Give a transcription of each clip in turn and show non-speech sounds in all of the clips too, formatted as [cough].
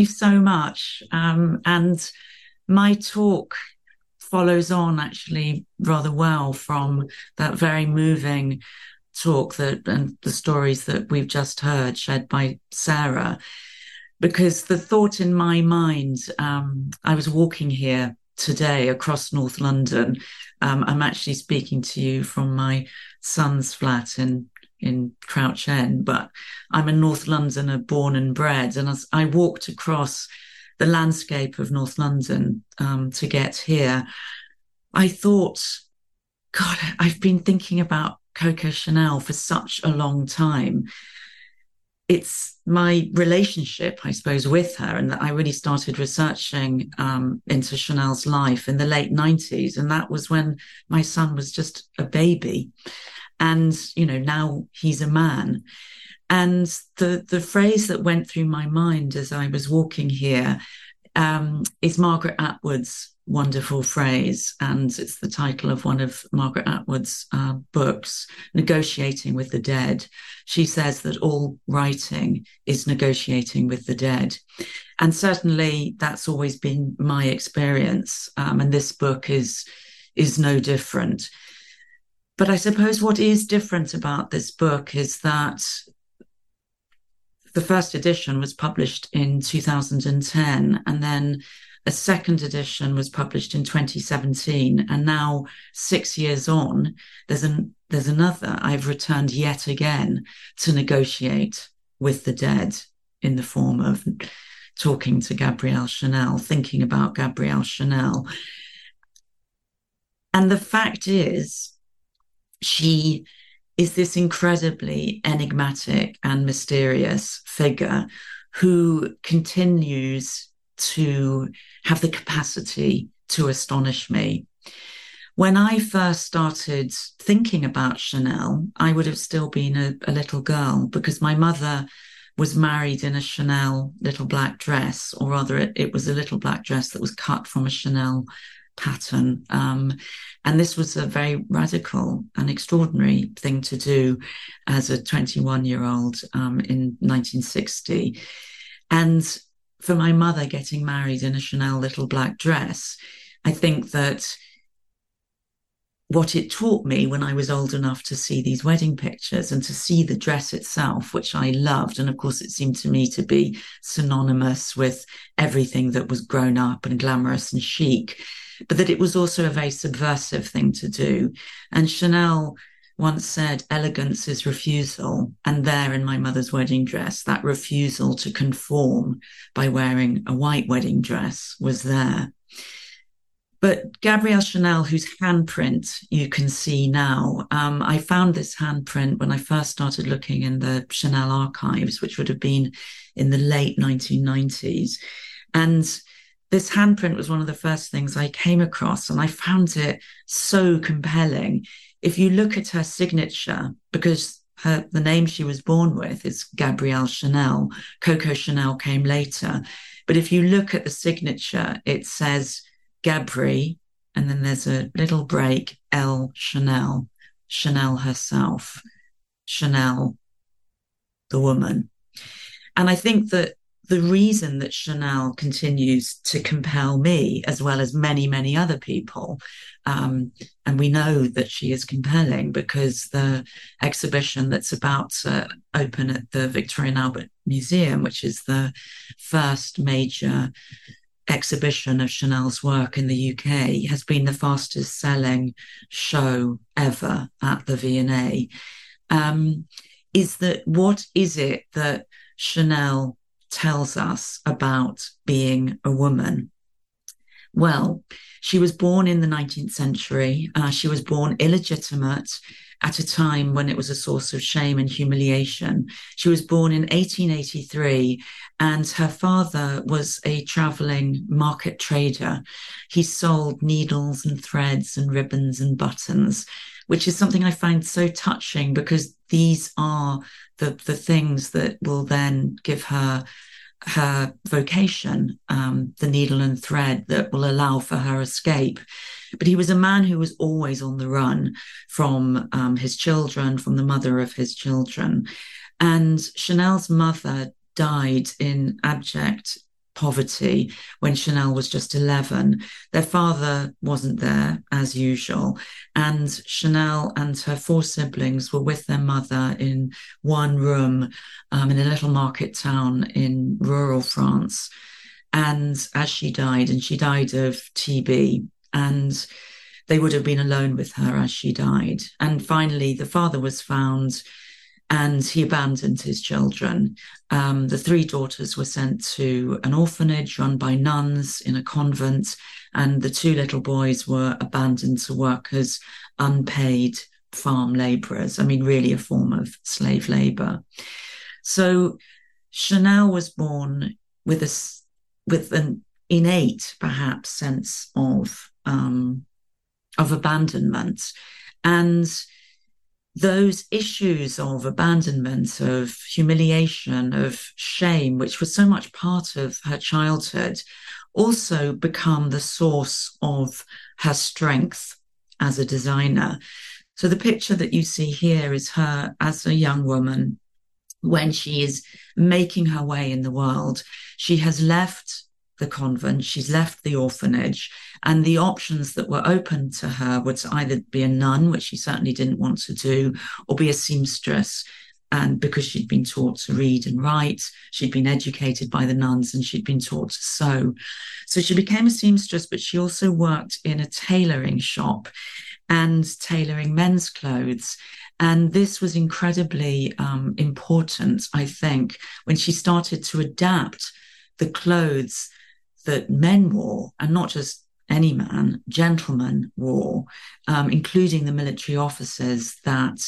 you so much. Um, and my talk follows on actually rather well from that very moving talk that and the stories that we've just heard shared by Sarah. Because the thought in my mind, um, I was walking here today across North London. Um, I'm actually speaking to you from my son's flat in in Crouch End, but I'm a North Londoner born and bred. And as I walked across the landscape of North London um, to get here, I thought, God, I've been thinking about Coco Chanel for such a long time. It's my relationship, I suppose, with her, and that I really started researching um, into Chanel's life in the late 90s. And that was when my son was just a baby. And, you know, now he's a man. And the, the phrase that went through my mind as I was walking here um, is Margaret Atwood's wonderful phrase, and it's the title of one of Margaret Atwood's uh, books, Negotiating with the Dead. She says that all writing is negotiating with the dead. And certainly that's always been my experience. Um, and this book is, is no different. But I suppose what is different about this book is that the first edition was published in 2010 and then a second edition was published in 2017 and now 6 years on there's an there's another I've returned yet again to negotiate with the dead in the form of talking to Gabrielle Chanel thinking about Gabrielle Chanel. And the fact is she is this incredibly enigmatic and mysterious figure who continues to have the capacity to astonish me. When I first started thinking about Chanel, I would have still been a, a little girl because my mother was married in a Chanel little black dress, or rather, it, it was a little black dress that was cut from a Chanel pattern. Um, and this was a very radical and extraordinary thing to do as a 21 year old um, in 1960. And for my mother getting married in a Chanel little black dress, I think that what it taught me when I was old enough to see these wedding pictures and to see the dress itself, which I loved. And of course, it seemed to me to be synonymous with everything that was grown up and glamorous and chic but that it was also a very subversive thing to do. And Chanel once said, elegance is refusal. And there in my mother's wedding dress, that refusal to conform by wearing a white wedding dress was there. But Gabrielle Chanel, whose handprint you can see now, um, I found this handprint when I first started looking in the Chanel archives, which would have been in the late 1990s. And this handprint was one of the first things I came across, and I found it so compelling. If you look at her signature, because her, the name she was born with is Gabrielle Chanel, Coco Chanel came later. But if you look at the signature, it says Gabri, and then there's a little break, L Chanel, Chanel herself, Chanel, the woman. And I think that the reason that Chanel continues to compel me, as well as many, many other people, um, and we know that she is compelling because the exhibition that's about to open at the Victoria and Albert Museum, which is the first major exhibition of Chanel's work in the UK, has been the fastest selling show ever at the V&A. Um, is that what is it that Chanel tells us about being a woman? Well, she was born in the 19th century. Uh, she was born illegitimate at a time when it was a source of shame and humiliation. She was born in 1883 and her father was a traveling market trader. He sold needles and threads and ribbons and buttons, which is something I find so touching because these are the the things that will then give her her vocation, um, the needle and thread that will allow for her escape. But he was a man who was always on the run from um, his children, from the mother of his children. And Chanel's mother died in abject poverty when Chanel was just 11. Their father wasn't there as usual. And Chanel and her four siblings were with their mother in one room um, in a little market town in rural France. And as she died, and she died of TB, and they would have been alone with her as she died. And finally, the father was found and he abandoned his children. Um, the three daughters were sent to an orphanage run by nuns in a convent, and the two little boys were abandoned to work as unpaid farm laborers. I mean, really a form of slave labor. So Chanel was born with a with an innate, perhaps, sense of um, of abandonment. And those issues of abandonment, of humiliation, of shame, which was so much part of her childhood, also become the source of her strength as a designer. So the picture that you see here is her as a young woman when she is making her way in the world. She has left the convent, she's left the orphanage, and the options that were open to her would either be a nun, which she certainly didn't want to do, or be a seamstress. And because she'd been taught to read and write, she'd been educated by the nuns and she'd been taught to sew. So she became a seamstress, but she also worked in a tailoring shop and tailoring men's clothes. And this was incredibly um, important, I think, when she started to adapt the clothes that men wore, and not just any man, gentlemen wore, um, including the military officers that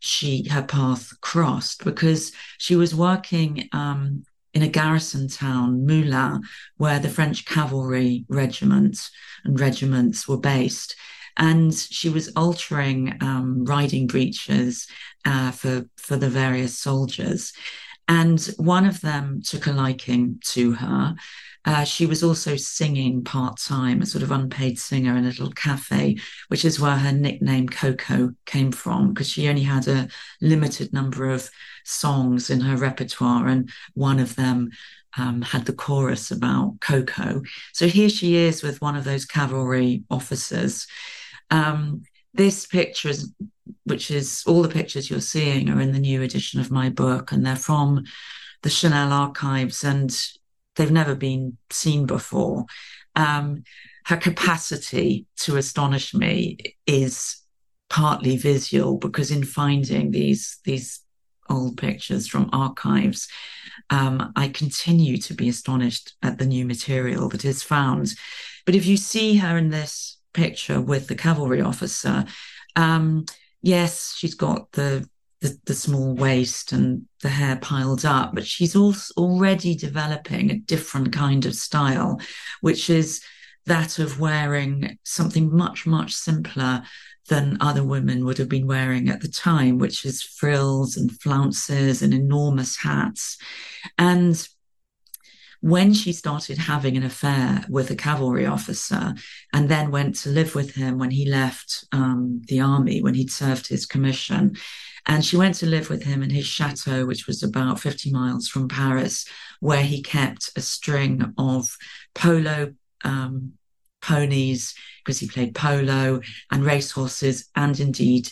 she her path crossed, because she was working um, in a garrison town, Moulins, where the French cavalry regiment and regiments were based. And she was altering um, riding breeches uh, for for the various soldiers. And one of them took a liking to her uh, she was also singing part time, a sort of unpaid singer in a little cafe, which is where her nickname Coco came from, because she only had a limited number of songs in her repertoire, and one of them um, had the chorus about Coco. So here she is with one of those cavalry officers. Um, this picture is, which is all the pictures you're seeing are in the new edition of my book, and they're from the Chanel archives. And they've never been seen before. Um, her capacity to astonish me is partly visual because in finding these these old pictures from archives, um, I continue to be astonished at the new material that is found. But if you see her in this picture with the cavalry officer, um, yes, she's got the the, the small waist and the hair piled up, but she's also already developing a different kind of style, which is that of wearing something much, much simpler than other women would have been wearing at the time, which is frills and flounces and enormous hats. And when she started having an affair with a cavalry officer and then went to live with him when he left um, the army, when he'd served his commission, and she went to live with him in his chateau, which was about 50 miles from Paris, where he kept a string of polo um, ponies, because he played polo, and racehorses, and indeed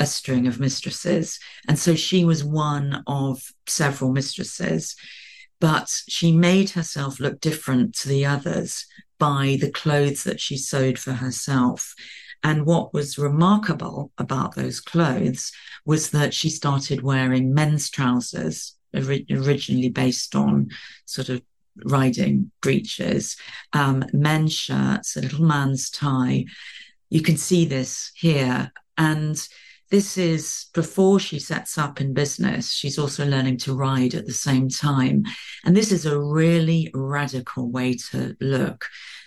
a string of mistresses. And so she was one of several mistresses, but she made herself look different to the others by the clothes that she sewed for herself. And what was remarkable about those clothes was that she started wearing men's trousers, originally based on sort of riding breeches, um, men's shirts, a little man's tie. You can see this here. And this is before she sets up in business. She's also learning to ride at the same time. And this is a really radical way to look.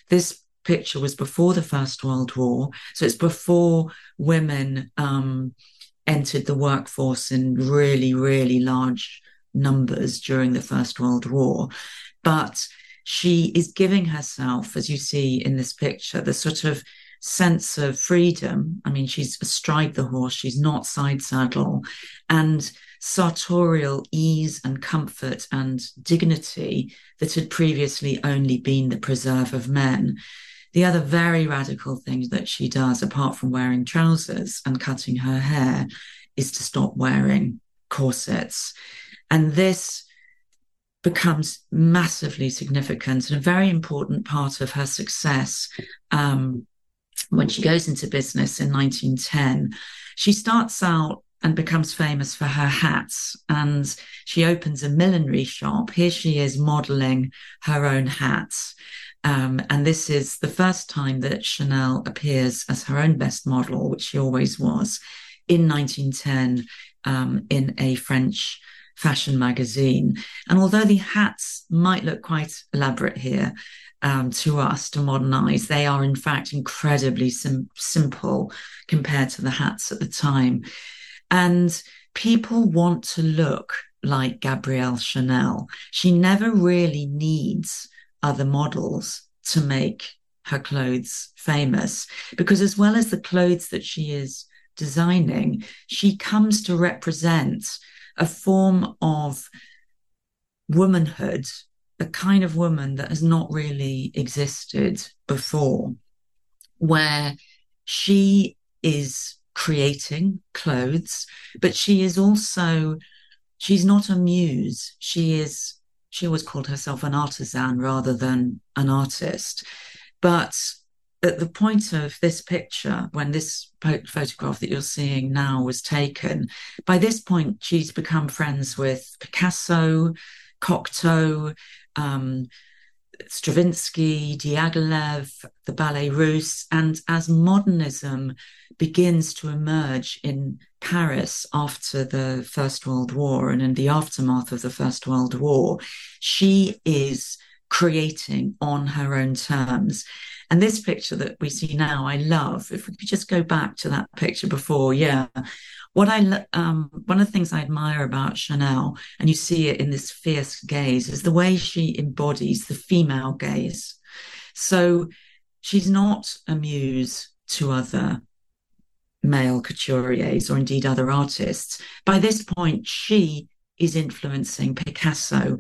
This picture was before the First World War. So it's before women um, entered the workforce in really, really large numbers during the First World War. But she is giving herself, as you see in this picture, the sort of sense of freedom. I mean, she's astride the horse, she's not side saddle. And sartorial ease and comfort and dignity that had previously only been the preserve of men. The other very radical thing that she does, apart from wearing trousers and cutting her hair, is to stop wearing corsets. And this becomes massively significant and a very important part of her success um, when she goes into business in 1910. She starts out and becomes famous for her hats. And she opens a millinery shop. Here she is modeling her own hats. Um, and this is the first time that Chanel appears as her own best model, which she always was, in 1910 um, in a French fashion magazine. And although the hats might look quite elaborate here um, to us, to modern eyes, they are in fact incredibly sim- simple compared to the hats at the time. And people want to look like Gabrielle Chanel. She never really needs other models to make her clothes famous because, as well as the clothes that she is designing, she comes to represent a form of womanhood, a kind of woman that has not really existed before, where she is creating clothes, but she is also, she's not a muse. She is, she always called herself an artisan rather than an artist. But at the point of this picture, when this photograph that you're seeing now was taken, by this point, she's become friends with Picasso, Cocteau, um, Stravinsky, Diaghilev, the Ballets Russes, and as modernism begins to emerge in Paris after the First World War and in the aftermath of the First World War, she is creating on her own terms. And this picture that we see now, I love. If we could just go back to that picture before, yeah. What I um, one of the things I admire about Chanel, and you see it in this fierce gaze, is the way she embodies the female gaze. So she's not a muse to other male couturiers or indeed other artists. By this point, she is influencing Picasso.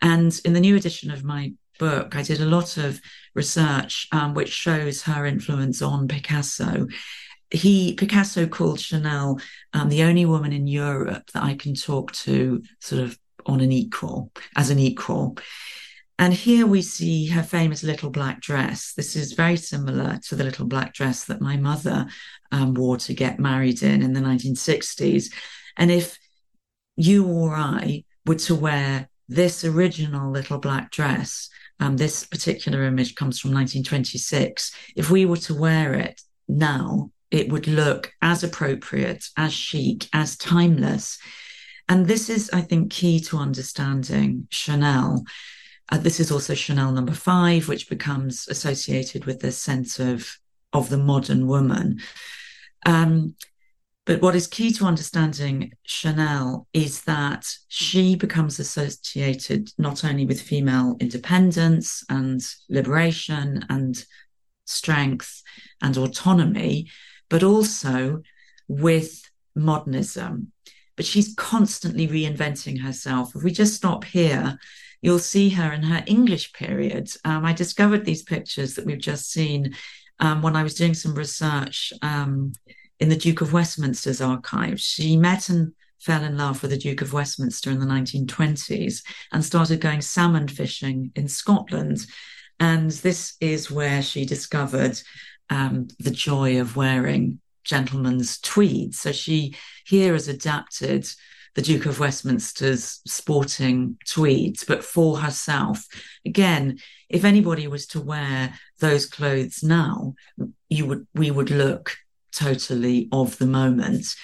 And in the new edition of my book, I did a lot of research um, which shows her influence on Picasso. He Picasso called Chanel um, the only woman in Europe that I can talk to sort of on an equal, as an equal. And here we see her famous little black dress. This is very similar to the little black dress that my mother um, wore to get married in in the 1960s. And if you or I were to wear this original little black dress, um, this particular image comes from 1926. If we were to wear it now, it would look as appropriate, as chic, as timeless. And this is, I think, key to understanding Chanel. Uh, this is also Chanel number five, which becomes associated with this sense of of the modern woman. Um, but what is key to understanding Chanel is that she becomes associated not only with female independence and liberation and strength and autonomy, but also with modernism. But she's constantly reinventing herself. If we just stop here, you'll see her in her English period. Um, I discovered these pictures that we've just seen um, when I was doing some research um, in the Duke of Westminster's archives. She met and fell in love with the Duke of Westminster in the 1920s and started going salmon fishing in Scotland. And this is where she discovered um, the joy of wearing gentlemen's tweeds. So she here has adapted the Duke of Westminster's sporting tweeds, but for herself. Again, if anybody was to wear those clothes now, you would we would look totally of the moment.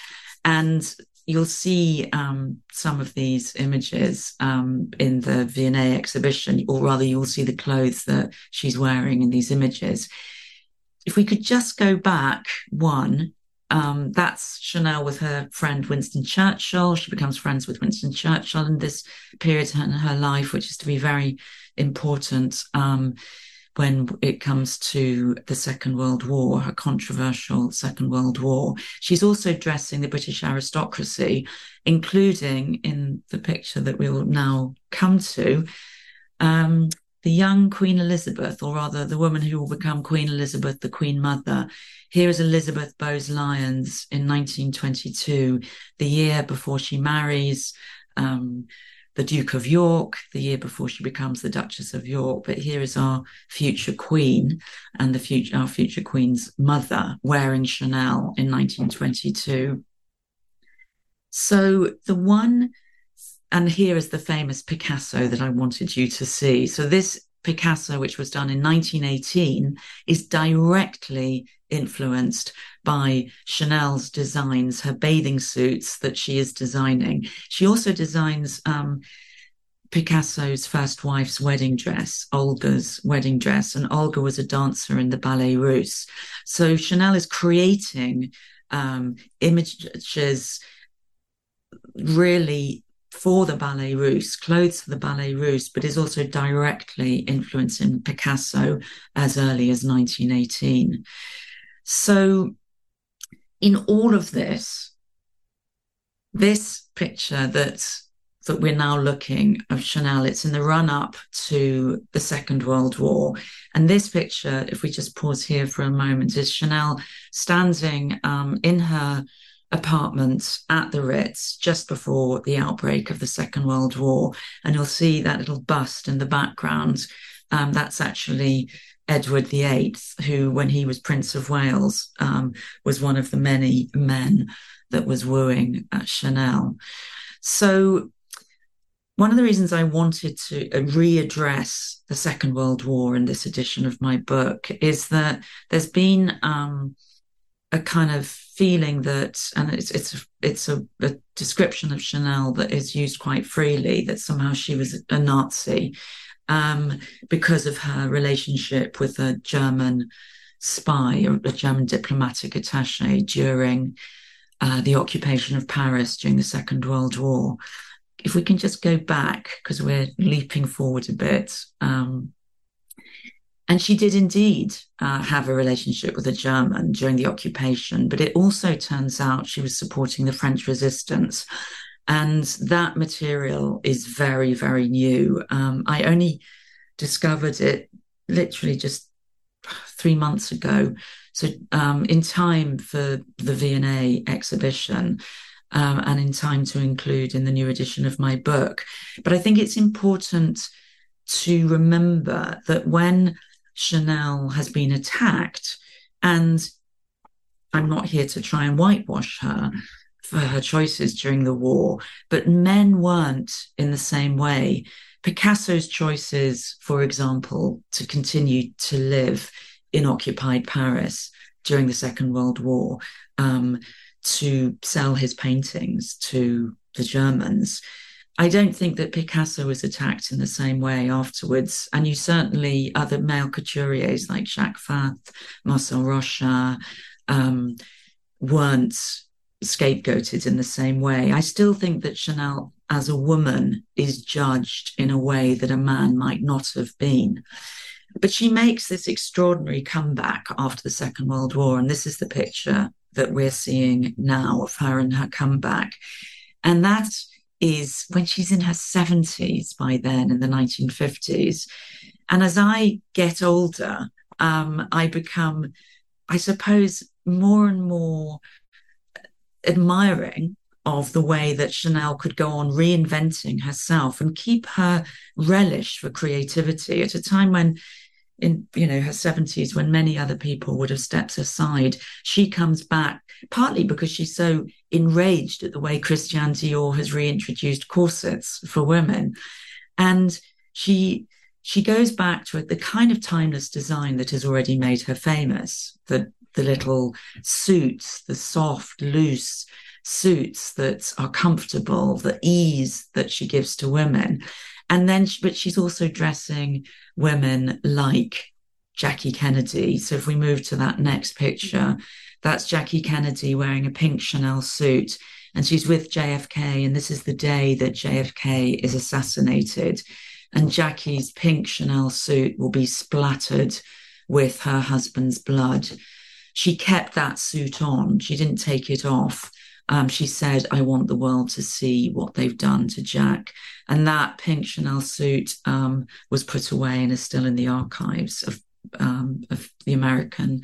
And you'll see um, some of these images um, in the V&A exhibition, or rather, you'll see the clothes that she's wearing in these images. If we could just go back one, um, that's Chanel with her friend Winston Churchill. She becomes friends with Winston Churchill in this period in her life, which is to be very important. Um, when it comes to the Second World War, her controversial Second World War. She's also dressing the British aristocracy, including in the picture that we will now come to, um, the young Queen Elizabeth, or rather the woman who will become Queen Elizabeth, the Queen Mother. Here is Elizabeth Bowes-Lyons in 1922, the year before she marries um, the Duke of York, the year before she becomes the Duchess of York. But here is our future Queen and the future our future Queen's mother wearing Chanel in 1922. So the one and here is the famous Picasso that I wanted you to see. So this Picasso, which was done in 1918, is directly influenced by Chanel's designs, her bathing suits that she is designing. She also designs um, Picasso's first wife's wedding dress, Olga's wedding dress, and Olga was a dancer in the Ballets Russes. So Chanel is creating um, images really for the Ballets Russes, clothes for the Ballets Russes, but is also directly influencing Picasso as early as 1918. So, in all of this, this picture that that we're now looking of Chanel, it's in the run up to the Second World War. And this picture, if we just pause here for a moment, is Chanel standing um, in her apartment at the Ritz just before the outbreak of the Second World War. And you'll see that little bust in the background. Um, that's actually Edward VIII, who, when he was Prince of Wales, um, was one of the many men that was wooing uh, Chanel. So, one of the reasons I wanted to uh, readdress the Second World War in this edition of my book is that there's been um, a kind of feeling that, and it's it's it's a, a, description of Chanel that is used quite freely that somehow she was a Nazi um, because of her relationship with a German spy a German diplomatic attaché during uh, the occupation of Paris during the Second World War. If we can just go back because we're leaping forward a bit. Um, and she did indeed uh, have a relationship with a German during the occupation, but it also turns out she was supporting the French resistance. And that material is very, very new. Um, I only discovered it literally just three months ago. So, um, in time for the V&A exhibition, um, and in time to include in the new edition of my book. But I think it's important to remember that when Chanel has been attacked. And I'm not here to try and whitewash her for her choices during the war, but men weren't in the same way. Picasso's choices, for example, to continue to live in occupied Paris during the Second World War, um, to sell his paintings to the Germans, I don't think that Picasso was attacked in the same way afterwards. And you certainly, other male couturiers like Jacques Fath, Marcel Rochas, um, weren't scapegoated in the same way. I still think that Chanel, as a woman, is judged in a way that a man might not have been. But she makes this extraordinary comeback after the Second World War. And this is the picture that we're seeing now of her and her comeback. And that's when she's in her 70s by then in the 1950s. And as I get older, um, I become, I suppose, more and more admiring of the way that Chanel could go on reinventing herself and keep her relish for creativity at a time when in you know her 70s when many other people would have stepped aside. She comes back partly because she's so enraged at the way Christian Dior has reintroduced corsets for women. And she she goes back to the kind of timeless design that has already made her famous the the little suits the soft loose suits that are comfortable the ease that she gives to women and then, but she's also dressing women like Jackie Kennedy. So if we move to that next picture, that's Jackie Kennedy wearing a pink Chanel suit. And she's with JFK. And this is the day that JFK is assassinated. and Jackie's pink Chanel suit will be splattered with her husband's blood. She kept that suit on, she didn't take it off. Um, she said, I want the world to see what they've done to Jack. And that pink Chanel suit um, was put away and is still in the archives of, um, of the American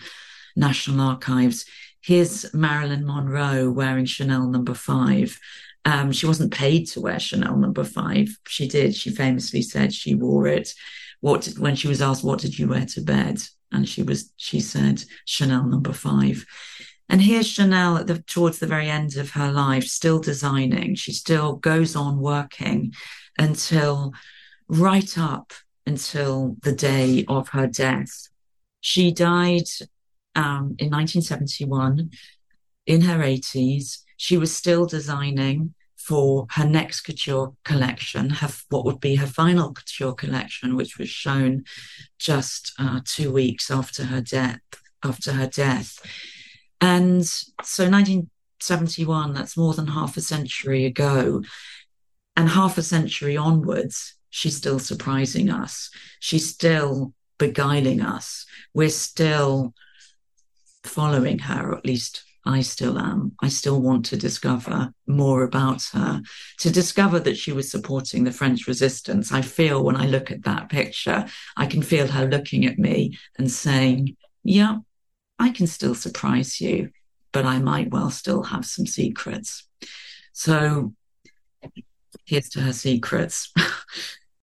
National Archives. Here's Marilyn Monroe wearing Chanel number five. Um, she wasn't paid to wear Chanel number five. She did. She famously said she wore it. What did, when she was asked, "What did you wear to bed?" And she was she said Chanel number five. And here's Chanel at the towards the very end of her life, still designing. She still goes on working until right up until the day of her death. She died um, in 1971 in her 80s. She was still designing for her next couture collection, her, what would be her final couture collection, which was shown just uh, two weeks after her death. After her death, and so 1971, that's more than half a century ago, and half a century onwards, she's still surprising us. She's still beguiling us. We're still following her, or at least I still am. I still want to discover more about her, to discover that she was supporting the French resistance. I feel when I look at that picture, I can feel her looking at me and saying, Yeah, I can still surprise you, but I might well still have some secrets. So here's to her secrets. [laughs]